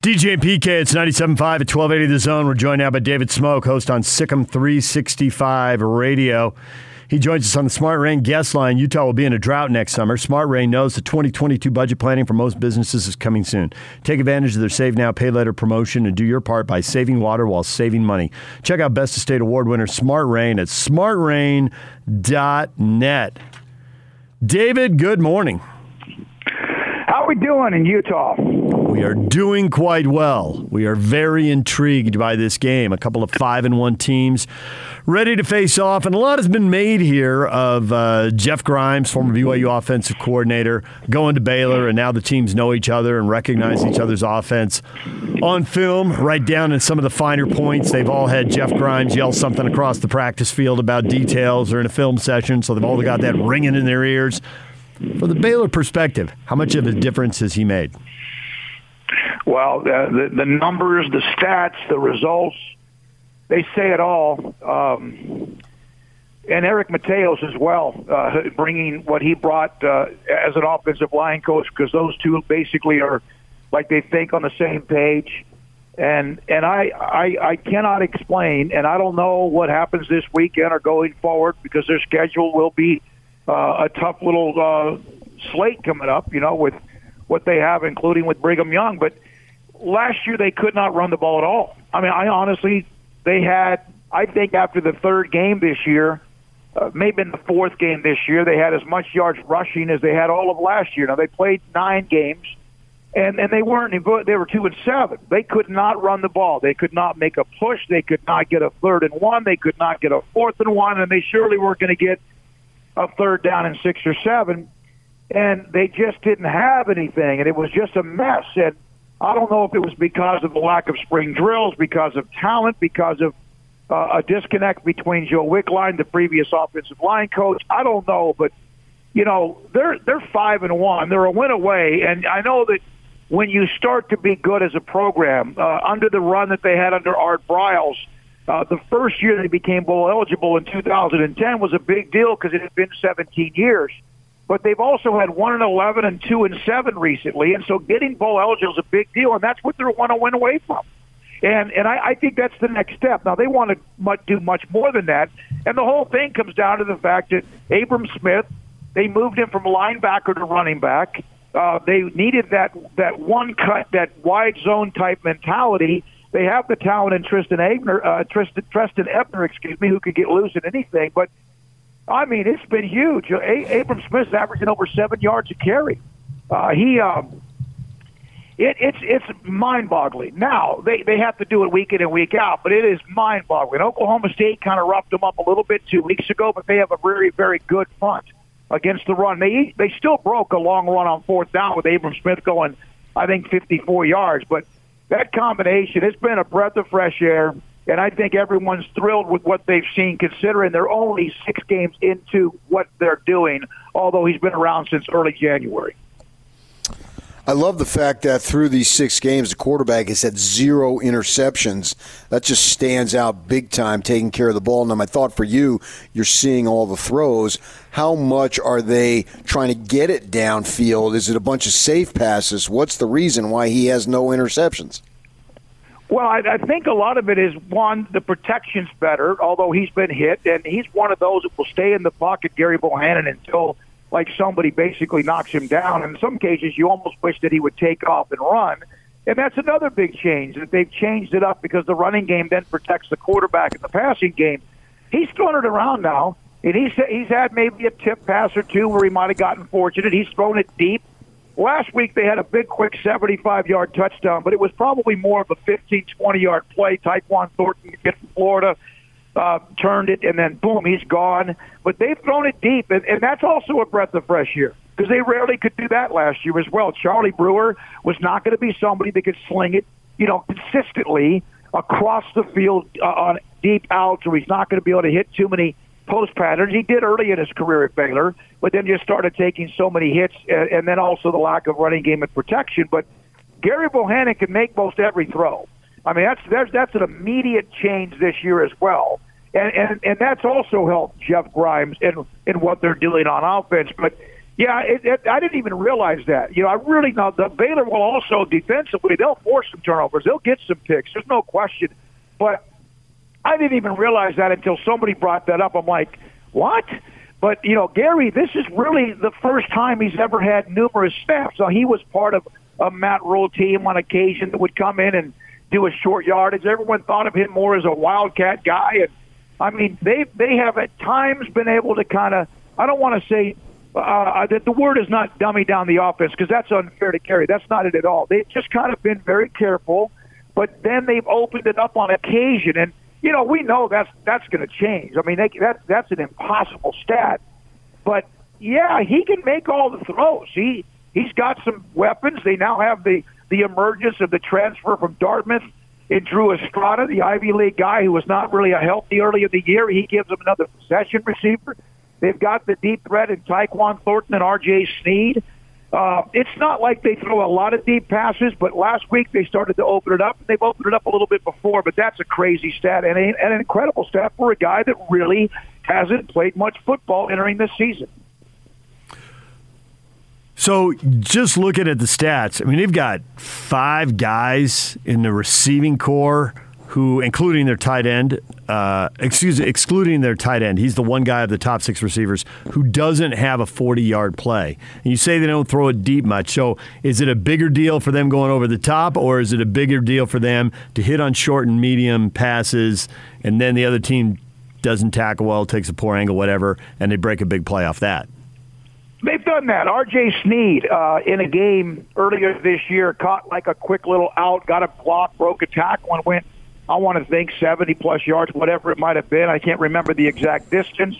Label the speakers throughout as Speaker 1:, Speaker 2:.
Speaker 1: DJ and PK, it's 97.5 at 1280 The Zone. We're joined now by David Smoak, host on SicEm 365 Radio. He joins us on the Smart Rain guest line. Utah will be in a drought next summer. Smart Rain knows the 2022 budget planning for most businesses is coming soon. Take advantage of their Save Now, Pay Later promotion and do your part by saving water while saving money. Check out Best of State Award winner Smart Rain at smartrain.net. David, good morning.
Speaker 2: How are we doing in Utah?
Speaker 1: We are doing quite well. We are very intrigued by this game. A couple of five and one teams ready to face off, and a lot has been made here of uh, Jeff Grimes, former BYU offensive coordinator, going to Baylor, and now the teams know each other and recognize each other's offense on film, right down in some of the finer points. They've all had Jeff Grimes yell something across the practice field about details or in a film session, so they've all got that ringing in their ears. From the Baylor perspective, how much of a difference has he made?
Speaker 2: Well, the, the numbers, the stats, the results, they say it all. Um, and Eric Mateos as well, uh, bringing what he brought uh, as an offensive line coach, because those two basically are like they think on the same page. And and I, I I cannot explain, and I don't know what happens this weekend or going forward because their schedule will be uh, a tough little uh, slate coming up. You know, with what they have, including with Brigham Young, but last year they could not run the ball at all. I mean, I honestly, they had, I think after the third game this year, uh, maybe in the fourth game this year, they had as much yards rushing as they had all of last year. Now they played nine games, and and they weren't. They were two and seven. They could not run the ball. They could not make a push. They could not get a third and one. They could not get a fourth and one, and they surely weren't going to get a third down and six or seven. And they just didn't have anything, and it was just a mess. And I don't know if it was because of the lack of spring drills, because of talent, because of uh, a disconnect between Joe Wickline, the previous offensive line coach. I don't know, but you know they're they're five and one. They're a win away, and I know that when you start to be good as a program uh, under the run that they had under Art Briles. Uh, the first year they became bowl eligible in 2010 was a big deal because it had been 17 years but they've also had one and eleven and two and seven recently, and so getting bowl eligible is a big deal, and that's what they want to win away from. And and I, I think that's the next step. Now they want to do much more than that, and the whole thing comes down to the fact that Abram Smith, they moved him from linebacker to running back. Uh, they needed that that one cut, that wide zone type mentality. They have the talent in Trestan Ebner, uh, Tristan, Trestan Ebner, excuse me, who could get loose in anything. But I mean, it's been huge. A- Abram Smith's averaging over seven yards a carry. Uh, he, um, it, it's it's mind-boggling. Now they they have to do it week in and week out, but it is mind-boggling. Oklahoma State kind of roughed them up a little bit two weeks ago, but they have a very very good front against the run. They they still broke a long run on fourth down with Abram Smith going, I think, 54 yards. But that combination, it's been a breath of fresh air. And I think everyone's thrilled with what they've seen, considering they're only six games into what they're doing, although he's been around since early January.
Speaker 3: I love the fact that through these six games, the quarterback has had zero interceptions. That just stands out big time, taking care of the ball. Now, my thought for you, you're seeing all the throws. How much are they trying to get it downfield? Is it a bunch of safe passes? What's the reason why he has no interceptions?
Speaker 2: Well, I, I think a lot of it is one, the protection's better, although he's been hit, and he's one of those that will stay in the pocket, Gerry Bohanon, until like somebody basically knocks him down. In some cases, you almost wish that he would take off and run. And that's another big change that they've changed it up because the running game then protects the quarterback in the passing game. He's thrown it around now, and he's he's had maybe a tip pass or two where he might have gotten fortunate. He's thrown it deep. Last week they had a big, quick 75-yard touchdown, but it was probably more of a 15, 20-yard play. Tyquan Thornton get from Florida, uh, turned it, and then boom, he's gone. But they've thrown it deep, and, and that's also a breath of fresh air because they rarely could do that last year as well. Charlie Brewer was not going to be somebody that could sling it, you know, consistently across the field uh, on deep outs, or he's not going to be able to hit too many post patterns. He did early in his career at Baylor, but then just started taking so many hits, and, and then also the lack of running game and protection. But Gerry Bohanon can make most every throw. I mean, that's that's that's an immediate change this year as well, and and and that's also helped Jeff Grimes in in what they're doing on offense. But Yeah, it, it, I didn't even realize that. You know, I really know the Baylor will also defensively they'll force some turnovers, they'll get some picks. There's no question, but I didn't even realize that until somebody brought that up. I'm like, what? But you know, Gerry, this is really the first time he's ever had numerous snaps. So he was part of a Matt Rhule team on occasion that would come in and do a short yardage. Everyone thought of him more as a wildcat guy, and I mean, they they have at times been able to kind of. I don't want to say uh, that the word is not dummy down the offense because that's unfair to carry. That's not it at all. They've just kind of been very careful, but then they've opened it up on occasion, and you know we know that's that's going to change. I mean, they, that that's an impossible stat, but yeah, he can make all the throws. He he's got some weapons. They now have the the emergence of the transfer from Dartmouth in Drew Estrada, the Ivy League guy who was not really a healthy early in the year. He gives them another possession receiver. They've got the deep threat in Tyquan Thornton and R.J. Sneed. Uh, it's not like they throw a lot of deep passes, but last week they started to open it up. And they've opened it up a little bit before, but that's a crazy stat and, a, and an incredible stat for a guy that really hasn't played much football entering this season.
Speaker 1: So, just looking at the stats, I mean, they've got five guys in the receiving core who, including their tight end, uh, excuse excluding their tight end, he's the one guy of the top six receivers who doesn't have a 40 yard play. And you say they don't throw it deep much. So, is it a bigger deal for them going over the top, or is it a bigger deal for them to hit on short and medium passes, and then the other team doesn't tackle well, takes a poor angle, whatever, and they break a big play off that?
Speaker 2: They've done that. R.J. Sneed uh, in a game earlier this year caught like a quick little out, got a block, broke a tackle, and went. I want to think 70 plus yards, whatever it might have been. I can't remember the exact distance.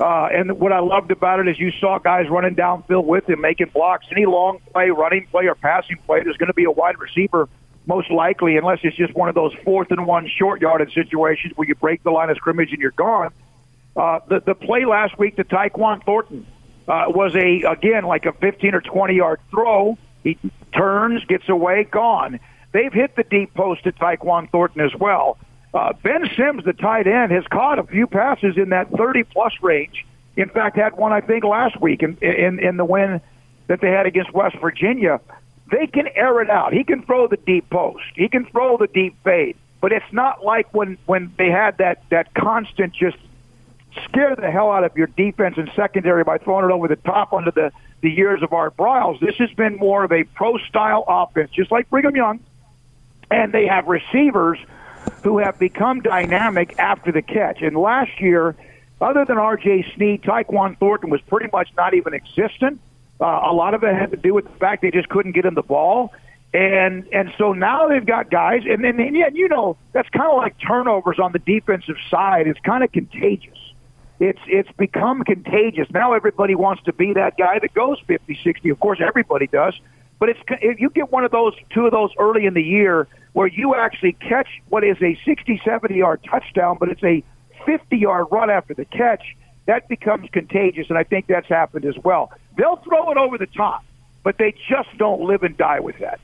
Speaker 2: Uh, and what I loved about it is you saw guys running downfield with him, making blocks. Any long play, running play, or passing play, there's going to be a wide receiver most likely, unless it's just one of those fourth and one short yardage situations where you break the line of scrimmage and you're gone. Uh, the the play last week to Tyquan Thornton uh, was a again like a 15 or 20 yard throw. He turns, gets away, gone. They've hit the deep post to Tyquan Thornton as well. Uh, ben Sims, the tight end, has caught a few passes in that 30 plus range. In fact, had one I think last week in in, in the win that they had against West Virginia. They can air it out. He can throw the deep post. He can throw the deep fade. But it's not like when when they had that that constant just scare the hell out of your defense and secondary by throwing it over the top under the, the years of Art Briles. This has been more of a pro style offense, just like Brigham Young. And they have receivers who have become dynamic after the catch. And last year, other than R.J. Sneed, Tyquan Thornton was pretty much not even existent. Uh, a lot of it had to do with the fact they just couldn't get him the ball. And and so now they've got guys, and then and yeah, you know that's kind of like turnovers on the defensive side. It's kind of contagious it's it's become contagious. Now everybody wants to be that guy that goes 50, 60. Of course, everybody does. But it's if you get one of those, two of those early in the year where you actually catch what is a 60, 70 yard touchdown, but it's a 50 yard run after the catch, that becomes contagious. And I think that's happened as well. They'll throw it over the top, but they just don't live and die with that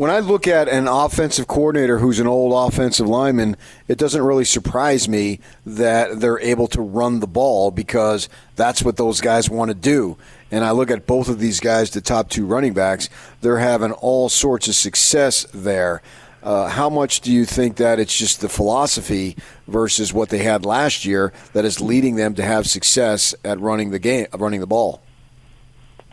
Speaker 3: when I look at an offensive coordinator who's an old offensive lineman, it doesn't really surprise me that they're able to run the ball because that's what those guys want to do. And I look at both of these guys, the top two running backs, they're having all sorts of success there. Uh, how much do you think that it's just the philosophy versus what they had last year that is leading them to have success at running the game, running the ball?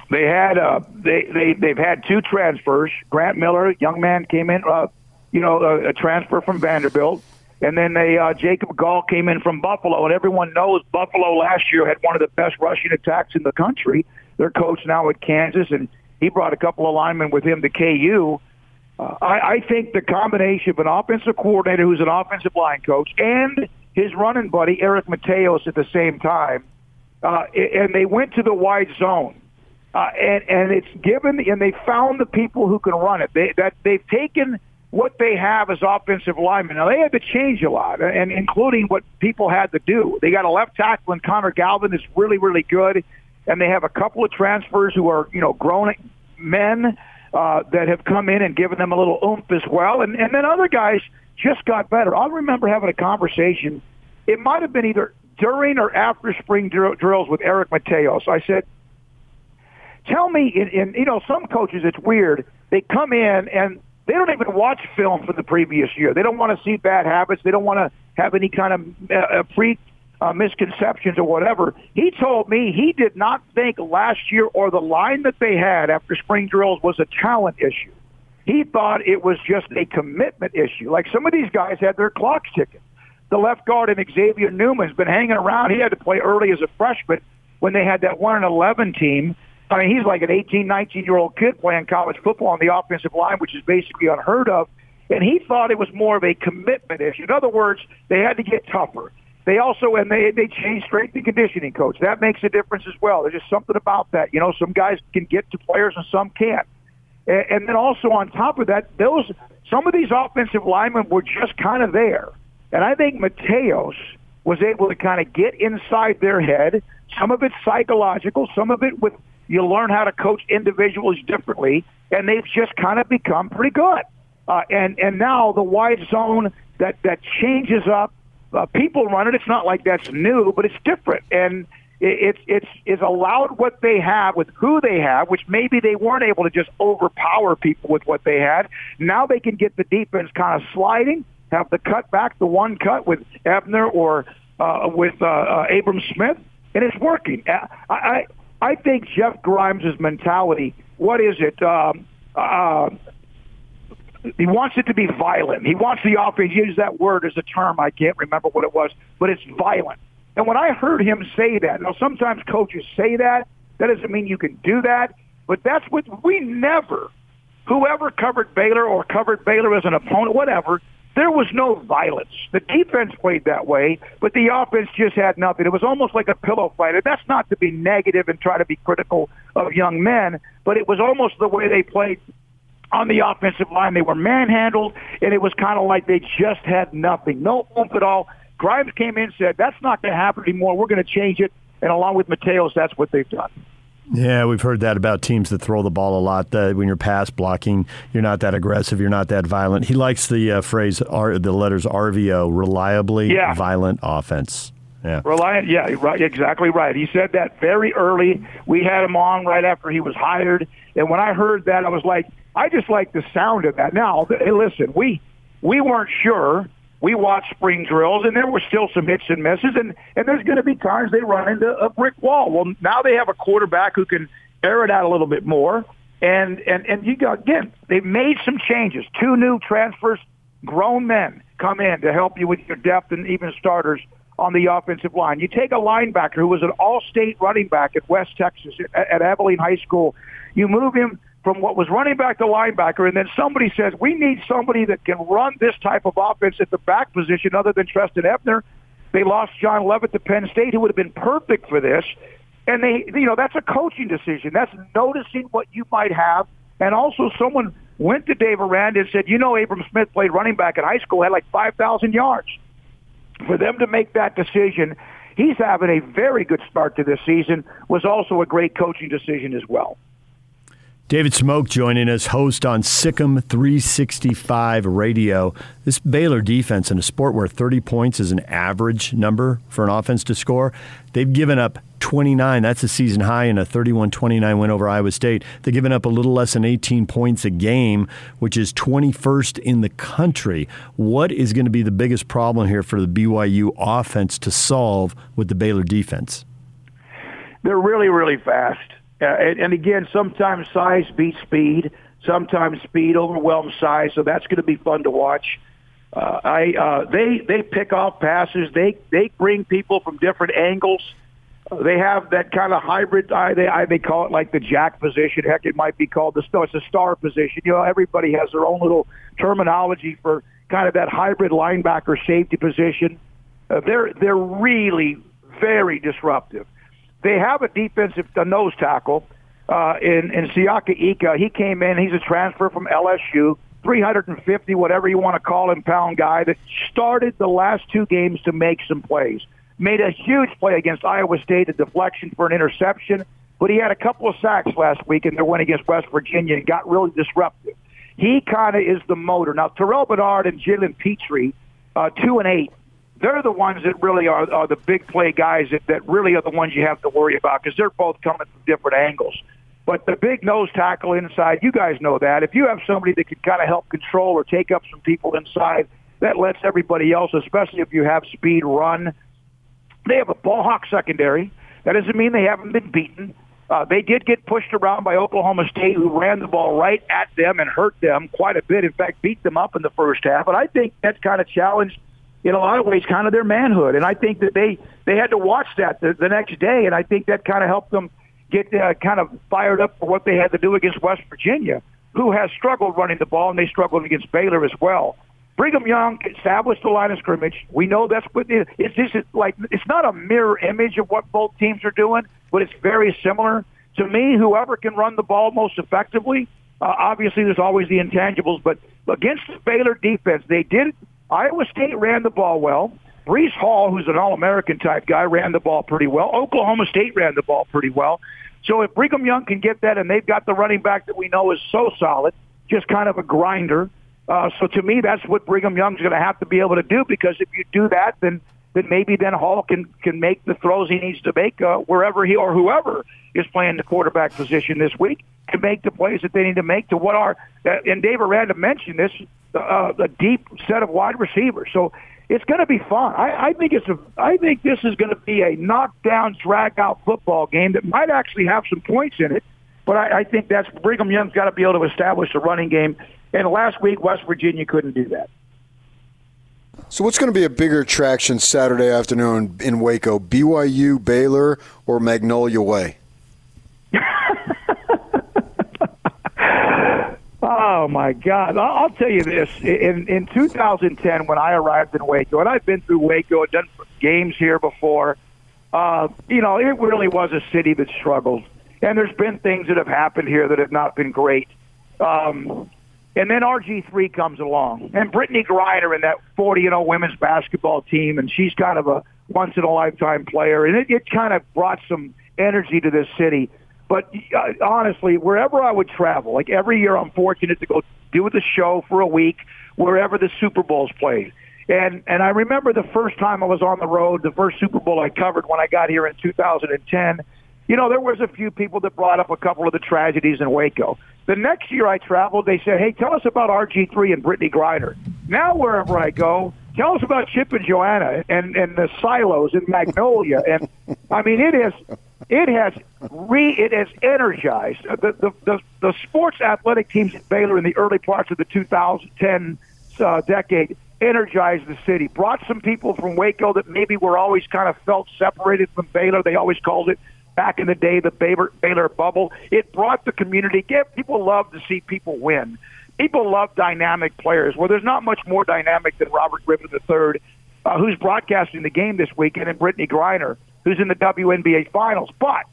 Speaker 2: They had uh, they they they've had two transfers. Grant Miller, young man, came in, uh, you know, a, a transfer from Vanderbilt, and then they uh, Jacob Gall came in from Buffalo, and everyone knows Buffalo last year had one of the best rushing attacks in the country. Their coach now at Kansas, and he brought a couple of linemen with him to KU. Uh, I, I think the combination of an offensive coordinator who's an offensive line coach and his running buddy Eric Mateos at the same time, uh, and they went to the wide zone uh, and and it's given and they found the people who can run it. They that they've taken what they have as offensive linemen. Now they had to change a lot, and including what people had to do. They got a left tackle in Connor Galvin is really really good, and they have a couple of transfers who are you know grown men uh, that have come in and given them a little oomph as well, and and then other guys just got better. I remember having a conversation. It might have been either during or after spring drill, drills with Eric Mateos. I said, tell me, in, in you know, some coaches, it's weird. They come in and they don't even watch film from the previous year. They don't want to see bad habits. They don't want to have any kind of uh, pre uh, misconceptions or whatever. He told me he did not think last year or the line that they had after spring drills was a talent issue. He thought it was just a commitment issue. Like some of these guys had their clocks ticking. The left guard and Xavier Newman's been hanging around. He had to play early as a freshman when they had that one and eleven team. I mean, he's like an 18, 19 year old kid playing college football on the offensive line, which is basically unheard of. And he thought it was more of a commitment issue. In other words, they had to get tougher. They also and they they changed strength and conditioning coach. That makes a difference as well. There's just something about that. You know, some guys can get to players and some can't. And, and then also on top of that, those some of these offensive linemen were just kind of there. And I think Mateos was able to kind of get inside their head. Some of it's psychological, some of it with you learn how to coach individuals differently, and they've just kind of become pretty good. Uh, and and now the wide zone that that changes up. Uh, people run it. It's not like that's new, but it's different. And it's it's it's allowed what they have with who they have, which maybe they weren't able to just overpower people with what they had. Now they can get the defense kind of sliding, have the cut back, the one cut with Ebner or uh, with uh, uh, Abram Smith, and it's working. I, I I think Jeff Grimes' mentality. What is it? Um, uh, he wants it to be violent. He wants the offense. He used that word as a term. I can't remember what it was, but it's violent. And when I heard him say that, now sometimes coaches say that. That doesn't mean you can do that. But that's what we never, whoever covered Baylor or covered Baylor as an opponent, whatever, there was no violence. The defense played that way, but the offense just had nothing. It was almost like a pillow fight. And that's not to be negative and try to be critical of young men, but it was almost the way they played on the offensive line. They were manhandled, and it was kind of like they just had nothing. No oomph at all. Grimes came in and said, that's not going to happen anymore. We're going to change it. And along with Mateos, that's what they've done.
Speaker 1: Yeah, we've heard that about teams that throw the ball a lot. That when you're pass blocking, you're not that aggressive, you're not that violent. He likes the uh, phrase, R, the letters RVO, reliably yeah. violent offense.
Speaker 2: Yeah. Reliant, yeah, right, exactly right. He said that very early. We had him on right after he was hired, and when I heard that, I was like, I just like the sound of that. Now, hey, listen, we we weren't sure we watched spring drills, and there were still some hits and misses, and and there's going to be times they run into a brick wall. Well, now they have a quarterback who can air it out a little bit more, and and and you got again, they've made some changes. Two new transfers, grown men come in to help you with your depth and even starters on the offensive line. You take a linebacker who was an all-state running back at West Texas at, Abilene High School. You move him from what was running back to linebacker, and then somebody says, we need somebody that can run this type of offense at the back position other than Trestan Ebner. They lost John Lovett to Penn State, who would have been perfect for this. And they, you know, that's a coaching decision. That's noticing what you might have. And also someone went to Dave Aranda and said, you know, Abram Smith played running back in high school, had like 5,000 yards. For them to make that decision, he's having a very good start to this season, was also a great coaching decision as well.
Speaker 1: David Smoak joining us, host on SicEm 365 Radio. This Baylor defense in a sport where 30 points is an average number for an offense to score, they've given up 29. That's a season high in a 31 29 win over Iowa State. They've given up a little less than 18 points a game, which is 21st in the country. What is going to be the biggest problem here for the BYU offense to solve with the Baylor defense?
Speaker 2: They're really, really fast. Uh, and, and again, sometimes size beats speed. Sometimes speed overwhelms size. So that's going to be fun to watch. Uh, I uh, they they pick off passes. They they bring people from different angles. Uh, they have that kind of hybrid. I they I, they call it like the jack position. Heck, it might be called the star. It's a star position. You know, everybody has their own little terminology for kind of that hybrid linebacker safety position. Uh, they're they're really very disruptive they have a defensive a nose tackle uh, in in Siaki Ika. He came in. He's a transfer from LSU. 350, whatever you want to call him, pound guy that started the last two games to make some plays. Made a huge play against Iowa State, a deflection for an interception, but he had a couple of sacks last week in their win against West Virginia and got really disruptive. He kind of is the motor. Now, Terrell Bernard and Jalen Pitre, uh, two and eight, they're the ones that really are, are the big play guys that, that really are the ones you have to worry about because they're both coming from different angles. But the big nose tackle inside, you guys know that. If you have somebody that can kind of help control or take up some people inside, that lets everybody else, especially if you have speed, run. They have a ball hawk secondary. That doesn't mean they haven't been beaten. Uh, they did get pushed around by Oklahoma State, who ran the ball right at them and hurt them quite a bit. In fact, beat them up in the first half. And I think that's kind of challenged, in a lot of ways, kind of their manhood. And I think that they they had to watch that the, the next day, and I think that kind of helped them get uh, kind of fired up for what they had to do against West Virginia, who has struggled running the ball, and they struggled against Baylor as well. Brigham Young established the line of scrimmage. We know that's what it, it's just like it's not a mirror image of what both teams are doing, but it's very similar. To me, whoever can run the ball most effectively, uh, obviously there's always the intangibles, but against the Baylor defense, they did. Iowa State ran the ball well. Breece Hall, who's an All-American type guy, ran the ball pretty well. Oklahoma State ran the ball pretty well. So if Brigham Young can get that, and they've got the running back that we know is so solid, just kind of a grinder, uh, so to me, that's what Brigham Young's going to have to be able to do because if you do that, then then maybe then Hall can can make the throws he needs to make uh, wherever he or whoever is playing the quarterback position this week can make the plays that they need to make to what are uh, and Dave Aranda mentioned this uh, a deep set of wide receivers. So it's going to be fun. I, I think it's a I think this is going to be a knockdown, drag out football game that might actually have some points in it. But I, I think that's Brigham Young's got to be able to establish a running game and last week, West Virginia couldn't do that.
Speaker 3: So, what's going to be a bigger attraction Saturday afternoon in Waco? BYU, Baylor, or Magnolia Way?
Speaker 2: oh my God! I'll tell you this: in in 2010, when I arrived in Waco, and I've been through Waco, and done games here before. Uh, you know, it really was a city that struggled, and there's been things that have happened here that have not been great. Um, and then RG3 comes along, and Brittney Griner in that 40 you know women's basketball team, and she's kind of a once in a lifetime player, and it, it kind of brought some energy to this city. But uh, honestly, wherever I would travel, like every year, I'm fortunate to go do the show for a week wherever the Super Bowl's played. And and I remember the first time I was on the road, the first Super Bowl I covered when I got here in 2010 you know, there was a few people that brought up a couple of the tragedies in Waco. The next year I traveled, they said, hey, tell us about RG3 and Brittney Griner. Now wherever I go, tell us about Chip and Joanna and, and the silos in Magnolia. And I mean, it is, it has re, it has energized the, the, the, the sports athletic teams at Baylor in the early parts of the 2010 uh, decade energized the city, brought some people from Waco that maybe were always kind of felt separated from Baylor. They always called it back in the day, the Baylor, Baylor bubble. It brought the community. People love to see people win. People love dynamic players. Well, there's not much more dynamic than Robert Griffin III, uh, who's broadcasting the game this weekend, and Brittney Griner, who's in the WNBA Finals. But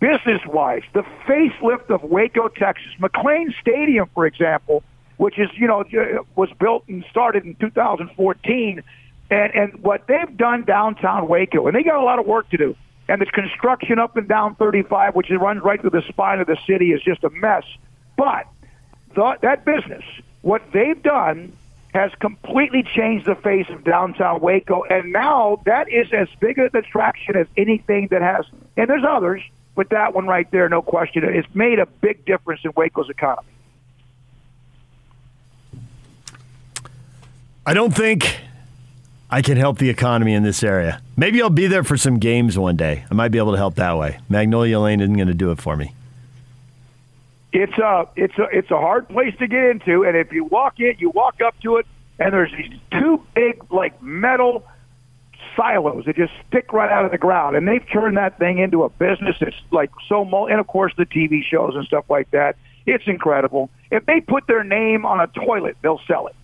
Speaker 2: business-wise, the facelift of Waco, Texas, McLane Stadium, for example, which is you know was built and started in 2014, and and what they've done downtown Waco, and they got a lot of work to do and the construction up and down 35, which runs right through the spine of the city, is just a mess. But the, that business, what they've done has completely changed the face of downtown Waco, and now that is as big an attraction as anything that has. And there's others, but that one right there, no question, it's made a big difference in Waco's economy.
Speaker 1: I don't think I can help the economy in this area. Maybe I'll be there for some games one day. I might be able to help that way. Magnolia Lane isn't going to do it for me.
Speaker 2: It's a it's a it's a hard place to get into, and if you walk in, you walk up to it, and there's these two big like metal silos that just stick right out of the ground, and they've turned that thing into a business. It's like so, and of course the TV shows and stuff like that. It's incredible. If they put their name on a toilet, they'll sell it.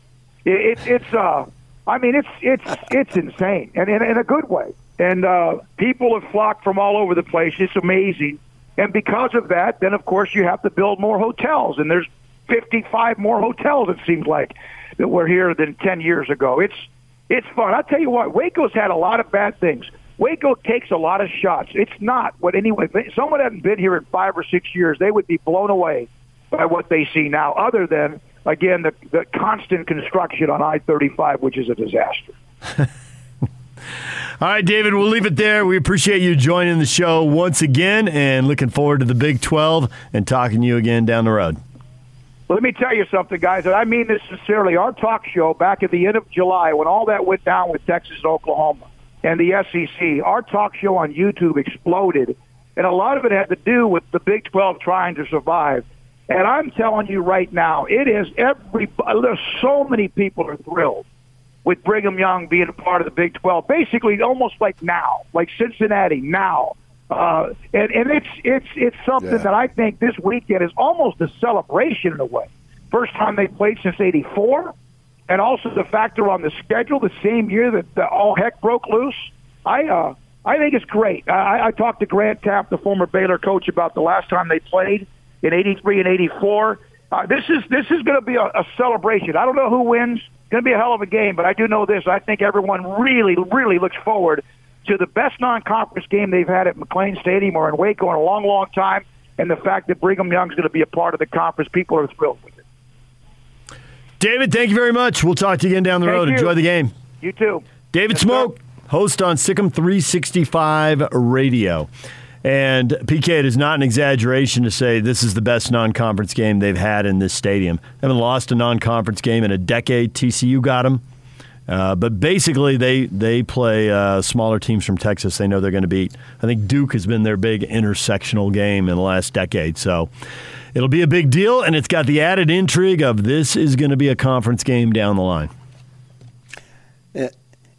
Speaker 2: it, it it's uh I mean, it's it's it's insane, and in, in a good way. And uh, people have flocked from all over the place. It's amazing. And because of that, then of course you have to build more hotels, and there's 55 more hotels. It seems like that were here than 10 years ago. It's it's fun. I'll tell you what, Waco's had a lot of bad things. Waco takes a lot of shots. It's not what anyone. Someone hadn't been here in five or six years, they would be blown away by what they see now. Other than again, the, the constant construction on I 35, which is a disaster.
Speaker 1: All right, David, we'll leave it there. We appreciate you joining the show once again and looking forward to the Big 12 and talking to you again down the road.
Speaker 2: Let me tell you something, guys, and I mean this sincerely. Our talk show back at the end of July, when all that went down with Texas and Oklahoma and the SEC, our talk show on YouTube exploded. And a lot of it had to do with the Big 12 trying to survive. And I'm telling you right now, it is every, there's so many people are thrilled with Brigham Young being a part of the Big 12, basically almost like now, like Cincinnati now. Uh, and, and it's it's it's something yeah. that I think this weekend is almost a celebration in a way. First time they played since '84, and also the factor on the schedule, the same year that the, all heck broke loose. I uh, I think it's great. I, I talked to Grant Teaff, the former Baylor coach, about the last time they played in '83 and '84. Uh, this is this is going to be a, a celebration. I don't know who wins It's going to be a hell of a game, but I do know this. I think everyone really, really looks forward to the best non-conference game they've had at McLane Stadium or in Waco in a long, long time, and the fact that Brigham Young's going to be a part of the conference. People are thrilled with it.
Speaker 1: David, thank you very much. We'll talk to you again down the
Speaker 2: thank
Speaker 1: road.
Speaker 2: You.
Speaker 1: Enjoy the game.
Speaker 2: You too.
Speaker 1: David yes, Smoak, sir. host on SicEm 365 Radio. And PK, it is not an exaggeration to say this is the best non conference game they've had in this stadium. They haven't lost a non conference game in a decade. TCU got them. Uh, but basically, they, they play uh, smaller teams from Texas they know they're going to beat. I think Duke has been their big intersectional game in the last decade. So it'll be a big deal, and it's got the added intrigue of this is going to be a conference game down the line.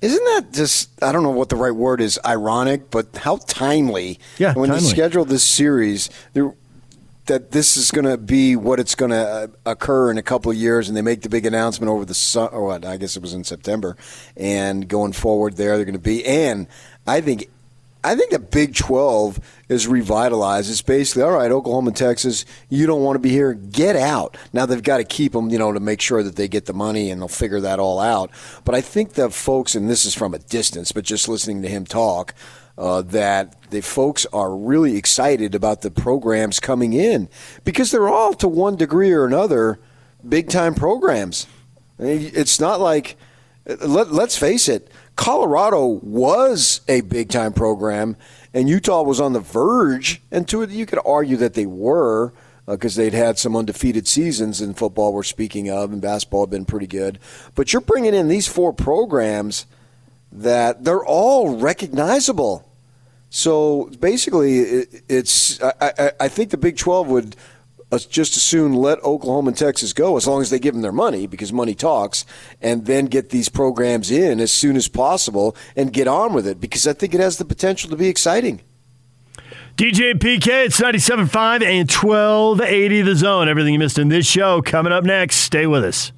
Speaker 3: Isn't that just, I don't know what the right word is, ironic, but how timely.
Speaker 1: Yeah,
Speaker 3: when
Speaker 1: timely.
Speaker 3: you schedule this series, that this is going to be what it's going to uh, occur in a couple of years, and they make the big announcement over the sun, or what, I guess it was in September, and going forward there, they're going to be. And I think I think the Big 12 is revitalized. It's basically, all right, Oklahoma Texas, you don't want to be here, get out. Now they've got to keep them, you know, to make sure that they get the money and they'll figure that all out. But I think the folks, and this is from a distance, but just listening to him talk, uh, that the folks are really excited about the programs coming in because they're all, to one degree or another, big time programs. It's not like, let, let's face it, Colorado was a big time program, and Utah was on the verge. And to it, you could argue that they were because uh, they'd had some undefeated seasons in football. We're speaking of, and basketball had been pretty good. But you're bringing in these four programs that they're all recognizable. So basically, it's I, I, I think the Big Twelve would just as soon let Oklahoma and Texas go as long as they give them their money because money talks, and then get these programs in as soon as possible and get on with it because I think it has the potential to be exciting.
Speaker 1: DJ PK, it's 97.5 and 1280 The Zone. Everything you missed in this show coming up next. Stay with us.